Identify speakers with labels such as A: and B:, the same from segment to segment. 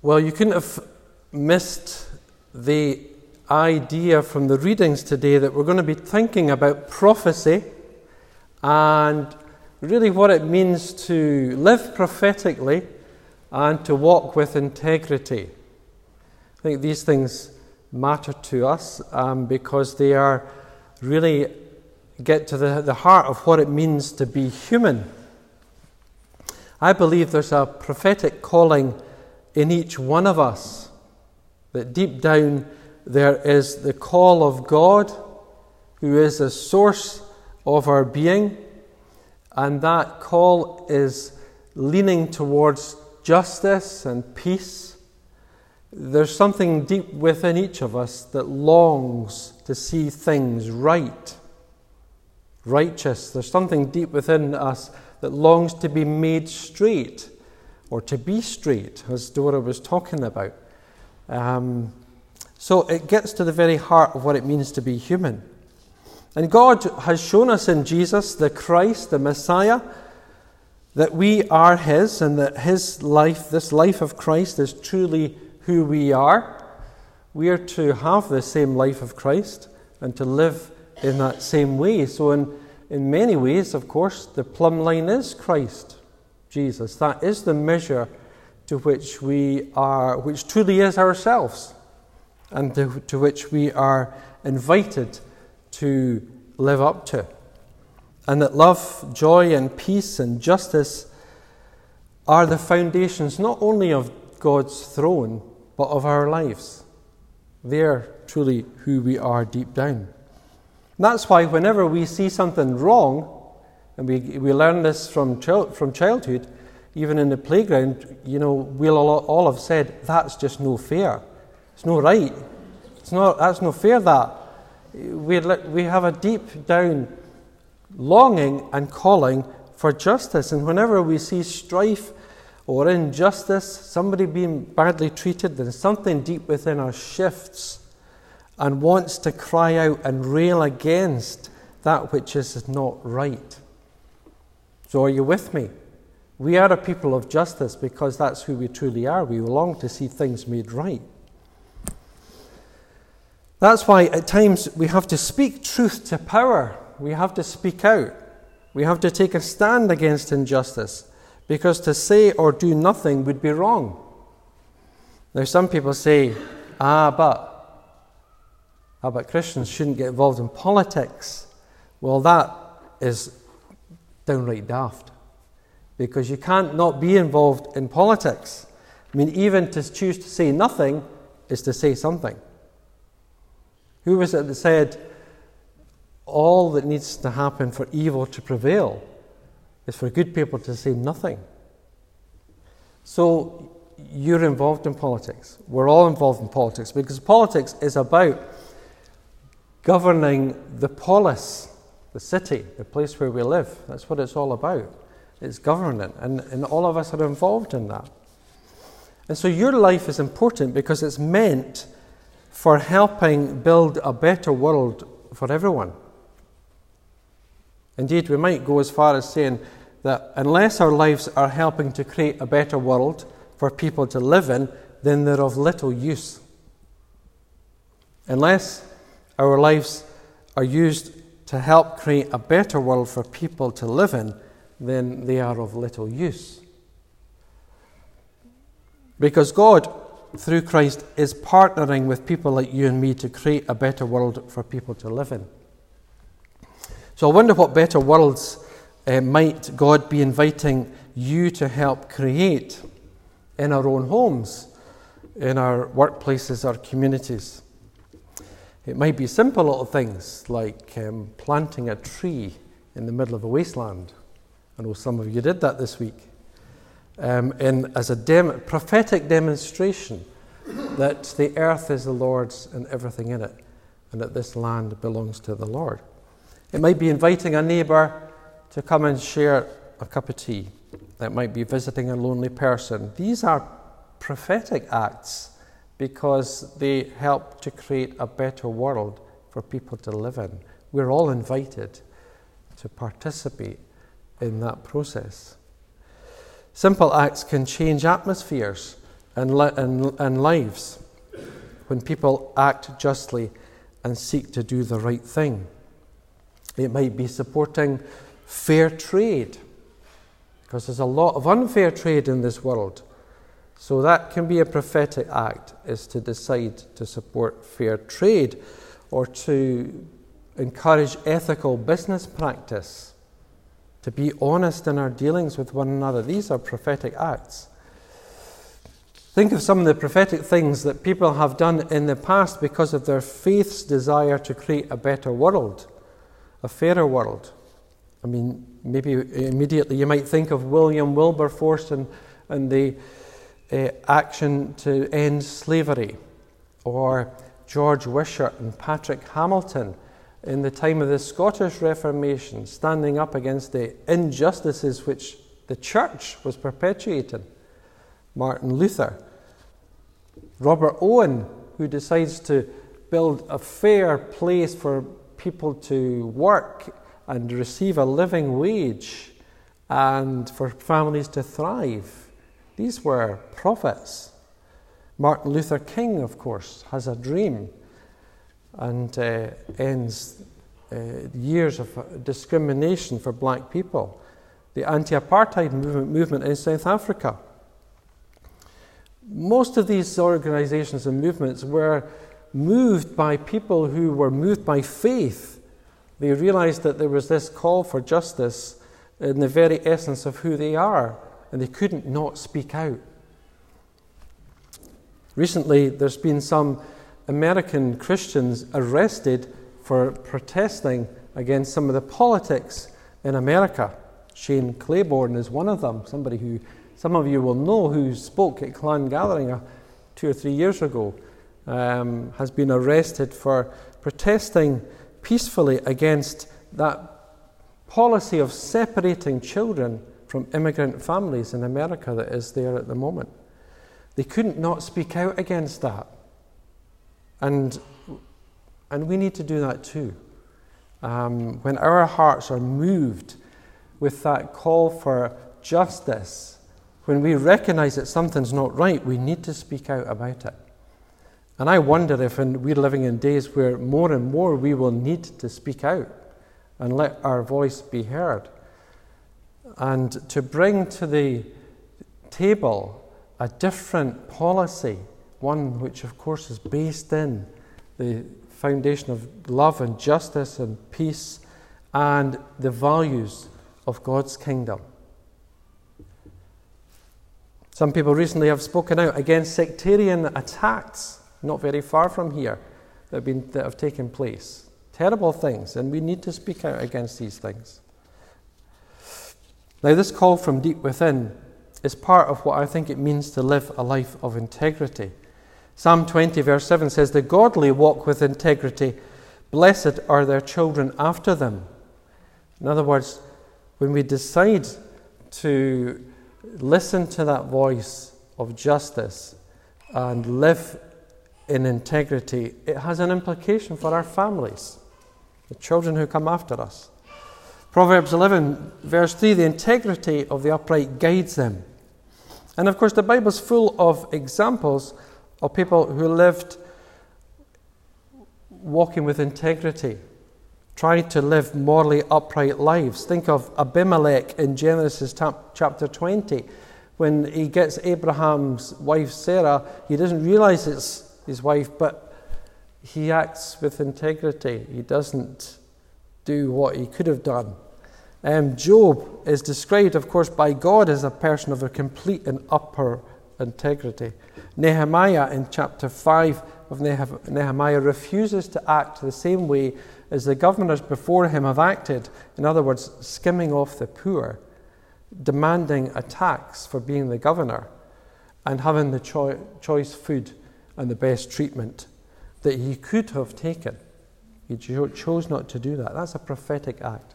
A: Well, you couldn't have missed the idea from the readings today that we're going to be thinking about prophecy and really what it means to live prophetically and to walk with integrity. I think these things matter to us um, because they are really get to the, the heart of what it means to be human. I believe there's a prophetic calling in each one of us, that deep down there is the call of God, who is the source of our being, and that call is leaning towards justice and peace. There's something deep within each of us that longs to see things right, righteous. There's something deep within us that longs to be made straight or to be straight, as Dora was talking about. Um, so it gets to the very heart of what it means to be human. And God has shown us in Jesus, the Christ, the Messiah, that we are His and that His life, this life of Christ, is truly who we are. We are to have the same life of Christ and to live in that same way. So, in, in many ways, of course, the plumb line is Christ. Jesus. That is the measure to which we are, which truly is ourselves, and to, to which we are invited to live up to. And that love, joy, and peace and justice are the foundations not only of God's throne, but of our lives. They're truly who we are deep down. That's why, whenever we see something wrong, and we, we learn this from, from childhood, even in the playground, you know, we'll all, all have said, that's just no fair. It's no right. It's not, that's no fair, that. We, we have a deep down longing and calling for justice. And whenever we see strife or injustice, somebody being badly treated, then something deep within us shifts and wants to cry out and rail against that which is not right. So, are you with me? We are a people of justice because that's who we truly are. We long to see things made right. That's why at times we have to speak truth to power. We have to speak out. We have to take a stand against injustice because to say or do nothing would be wrong. Now, some people say, ah, but, ah, but Christians shouldn't get involved in politics. Well, that is downright daft. Because you can't not be involved in politics. I mean, even to choose to say nothing is to say something. Who was it that said, all that needs to happen for evil to prevail is for good people to say nothing? So you're involved in politics. We're all involved in politics because politics is about governing the polis the city, the place where we live. That's what it's all about. It's government, and, and all of us are involved in that. And so your life is important because it's meant for helping build a better world for everyone. Indeed, we might go as far as saying that unless our lives are helping to create a better world for people to live in, then they're of little use. Unless our lives are used to help create a better world for people to live in, then they are of little use. Because God, through Christ, is partnering with people like you and me to create a better world for people to live in. So I wonder what better worlds uh, might God be inviting you to help create in our own homes, in our workplaces, our communities. It might be simple little things like um, planting a tree in the middle of a wasteland. I know some of you did that this week. Um, in, as a dem- prophetic demonstration that the earth is the Lord's and everything in it, and that this land belongs to the Lord. It might be inviting a neighbour to come and share a cup of tea. It might be visiting a lonely person. These are prophetic acts because they help to create a better world for people to live in. We're all invited to participate in that process. Simple acts can change atmospheres and, li- and, and lives when people act justly and seek to do the right thing. It might be supporting fair trade, because there's a lot of unfair trade in this world. So that can be a prophetic act, is to decide to support fair trade or to encourage ethical business practice, to be honest in our dealings with one another. These are prophetic acts. Think of some of the prophetic things that people have done in the past because of their faith's desire to create a better world, a fairer world. I mean, maybe immediately you might think of William Wilberforce and, and the uh, action to end slavery, or George Wishart and Patrick Hamilton in the time of the Scottish Reformation, standing up against the injustices which the church was perpetuating. Martin Luther. Robert Owen, who decides to build a fair place for people to work and receive a living wage and for families to thrive. These were prophets. Martin Luther King, of course, has a dream and uh, ends uh, years of discrimination for black people. The anti apartheid movement, movement in South Africa. Most of these organizations and movements were moved by people who were moved by faith. They realized that there was this call for justice in the very essence of who they are and they couldn't not speak out. Recently, there's been some American Christians arrested for protesting against some of the politics in America. Shane Claiborne is one of them, somebody who some of you will know who spoke at Clan Gathering two or three years ago, um, has been arrested for protesting peacefully against that policy of separating children from immigrant families in America that is there at the moment. They couldn't not speak out against that. And, and we need to do that too. Um, when our hearts are moved with that call for justice, when we recognize that something's not right, we need to speak out about it. And I wonder if in, we're living in days where more and more we will need to speak out and let our voice be heard and to bring to the table a different policy, one which, of course, is based in the foundation of love and justice and peace and the values of God's kingdom. Some people recently have spoken out against sectarian attacks, not very far from here, that have, been, that have taken place. Terrible things, and we need to speak out against these things. Now, this call from deep within is part of what I think it means to live a life of integrity. Psalm 20, verse 7 says, The godly walk with integrity, blessed are their children after them. In other words, when we decide to listen to that voice of justice and live in integrity, it has an implication for our families, the children who come after us. Proverbs 11, verse 3 the integrity of the upright guides them. And of course, the Bible's full of examples of people who lived walking with integrity, trying to live morally upright lives. Think of Abimelech in Genesis chapter 20. When he gets Abraham's wife Sarah, he doesn't realize it's his wife, but he acts with integrity. He doesn't do what he could have done. Um, Job is described, of course, by God as a person of a complete and upper integrity. Nehemiah, in chapter 5 of Nehemiah, refuses to act the same way as the governors before him have acted. In other words, skimming off the poor, demanding a tax for being the governor, and having the cho- choice food and the best treatment that he could have taken. He chose not to do that. That's a prophetic act.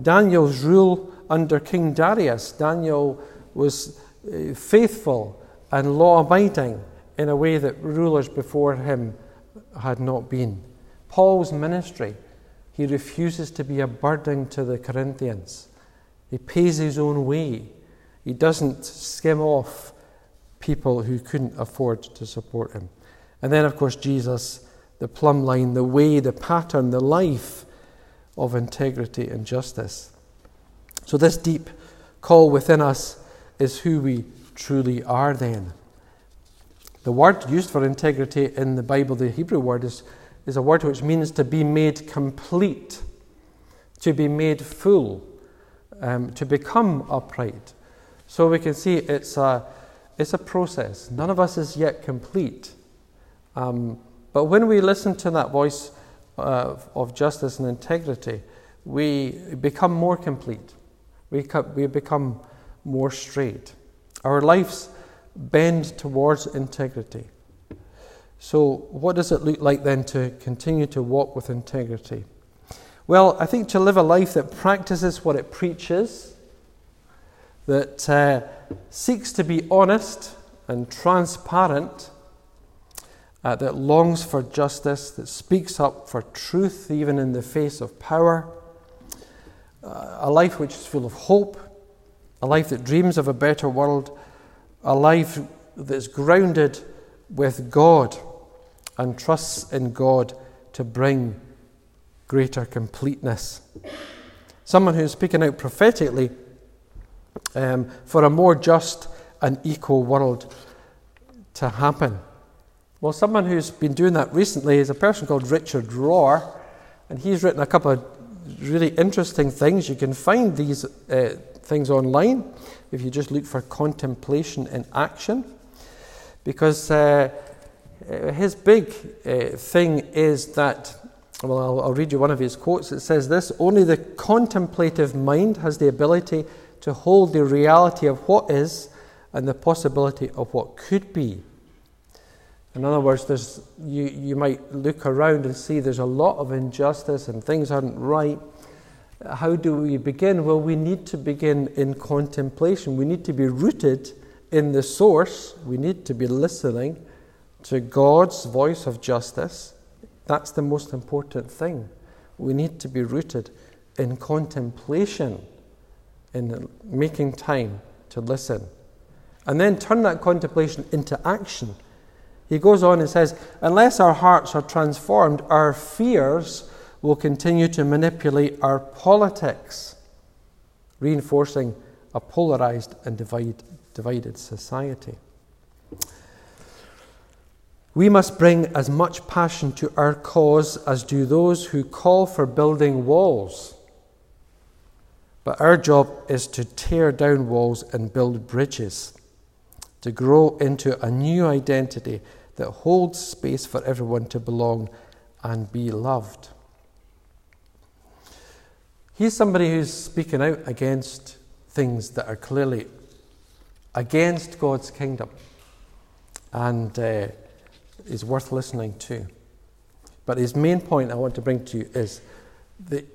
A: Daniel's rule under King Darius, Daniel was uh, faithful and law abiding in a way that rulers before him had not been. Paul's ministry, he refuses to be a burden to the Corinthians. He pays his own way. He doesn't skim off people who couldn't afford to support him. And then, of course, Jesus, the plumb line, the way, the pattern, the life of integrity and justice. So, this deep call within us is who we truly are then. The word used for integrity in the Bible, the Hebrew word, is, is a word which means to be made complete, to be made full, um, to become upright. So we can see it's a, it's a process. None of us is yet complete. Um, but when we listen to that voice uh, of justice and integrity, we become more complete. We, we become more straight. Our lives bend towards integrity. So, what does it look like then to continue to walk with integrity? Well, I think to live a life that practices what it preaches, that uh, seeks to be honest and transparent, uh, that longs for justice, that speaks up for truth even in the face of power, uh, a life which is full of hope, a life that dreams of a better world, a life that's grounded with God and trusts in God to bring greater completeness. Someone who's speaking out prophetically um, for a more just and equal world to happen. Well, someone who's been doing that recently is a person called Richard Rohr, and he's written a couple of really interesting things. You can find these uh, things online if you just look for contemplation in action, because uh, uh his big uh, thing is that. Well, I'll, I'll read you one of his quotes. It says this Only the contemplative mind has the ability to hold the reality of what is and the possibility of what could be. In other words, there's, you, you might look around and see there's a lot of injustice and things aren't right. How do we begin? Well, we need to begin in contemplation. We need to be rooted in the source. We need to be listening to God's voice of justice. That's the most important thing. We need to be rooted in contemplation, in making time to listen. And then turn that contemplation into action he goes on and says, Unless our hearts are transformed, our fears will continue to manipulate our politics, reinforcing a polarized and divide, divided society. We must bring as much passion to our cause as do those who call for building walls. But our job is to tear down walls and build bridges, to grow into a new identity that holds space for everyone to belong and be loved. He's somebody who's speaking out against things that are clearly against God's kingdom and uh, is worth listening to. But his main point I want to bring to you is that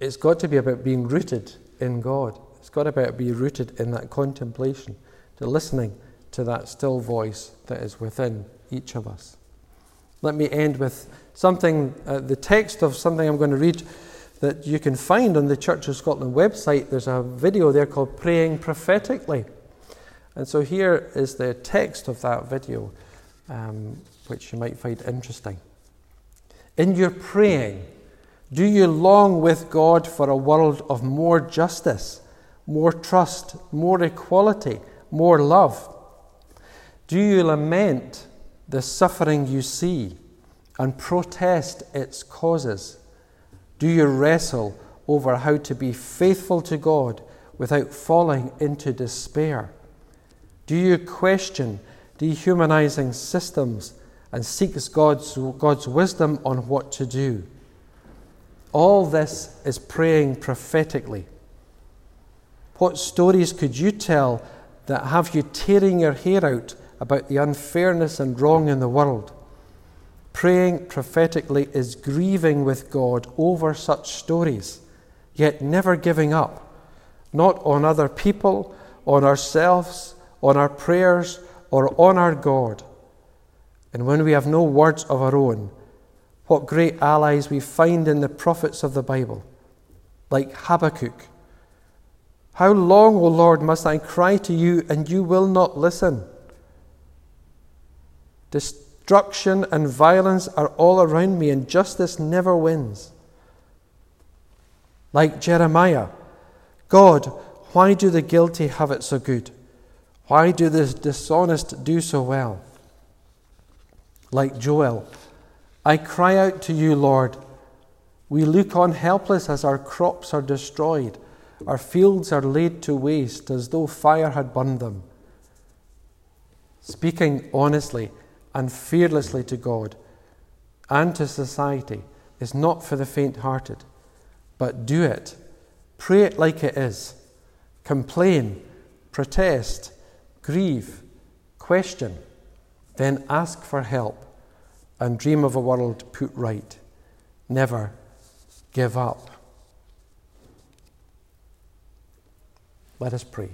A: it's got to be about being rooted in God. It's got to be about being rooted in that contemplation, to listening to that still voice that is within each of us. Let me end with something, uh, the text of something I'm going to read that you can find on the Church of Scotland website. There's a video there called Praying Prophetically. And so here is the text of that video, um, which you might find interesting. In your praying, do you long with God for a world of more justice, more trust, more equality, more love? Do you lament the suffering you see and protest its causes? Do you wrestle over how to be faithful to God without falling into despair? Do you question dehumanizing systems and seek God's, God's wisdom on what to do? All this is praying prophetically. What stories could you tell that have you tearing your hair out about the unfairness and wrong in the world. Praying prophetically is grieving with God over such stories, yet never giving up, not on other people, on ourselves, on our prayers, or on our God. And when we have no words of our own, what great allies we find in the prophets of the Bible, like Habakkuk. How long, O Lord, must I cry to you and you will not listen? Destruction and violence are all around me, and justice never wins. Like Jeremiah, God, why do the guilty have it so good? Why do the dishonest do so well? Like Joel, I cry out to you, Lord. We look on helpless as our crops are destroyed, our fields are laid to waste as though fire had burned them. Speaking honestly and fearlessly to God and to society is not for the faint hearted, but do it. Pray it like it is. Complain, protest, grieve, question, then ask for help and dream of a world put right. Never give up. Let us pray.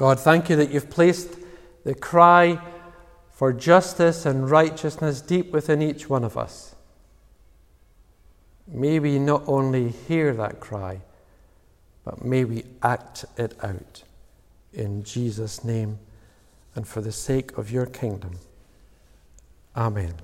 A: God, thank you that you've placed the cry for justice and righteousness deep within each one of us. May we not only hear that cry, but may we act it out. In Jesus' name and for the sake of your kingdom. Amen.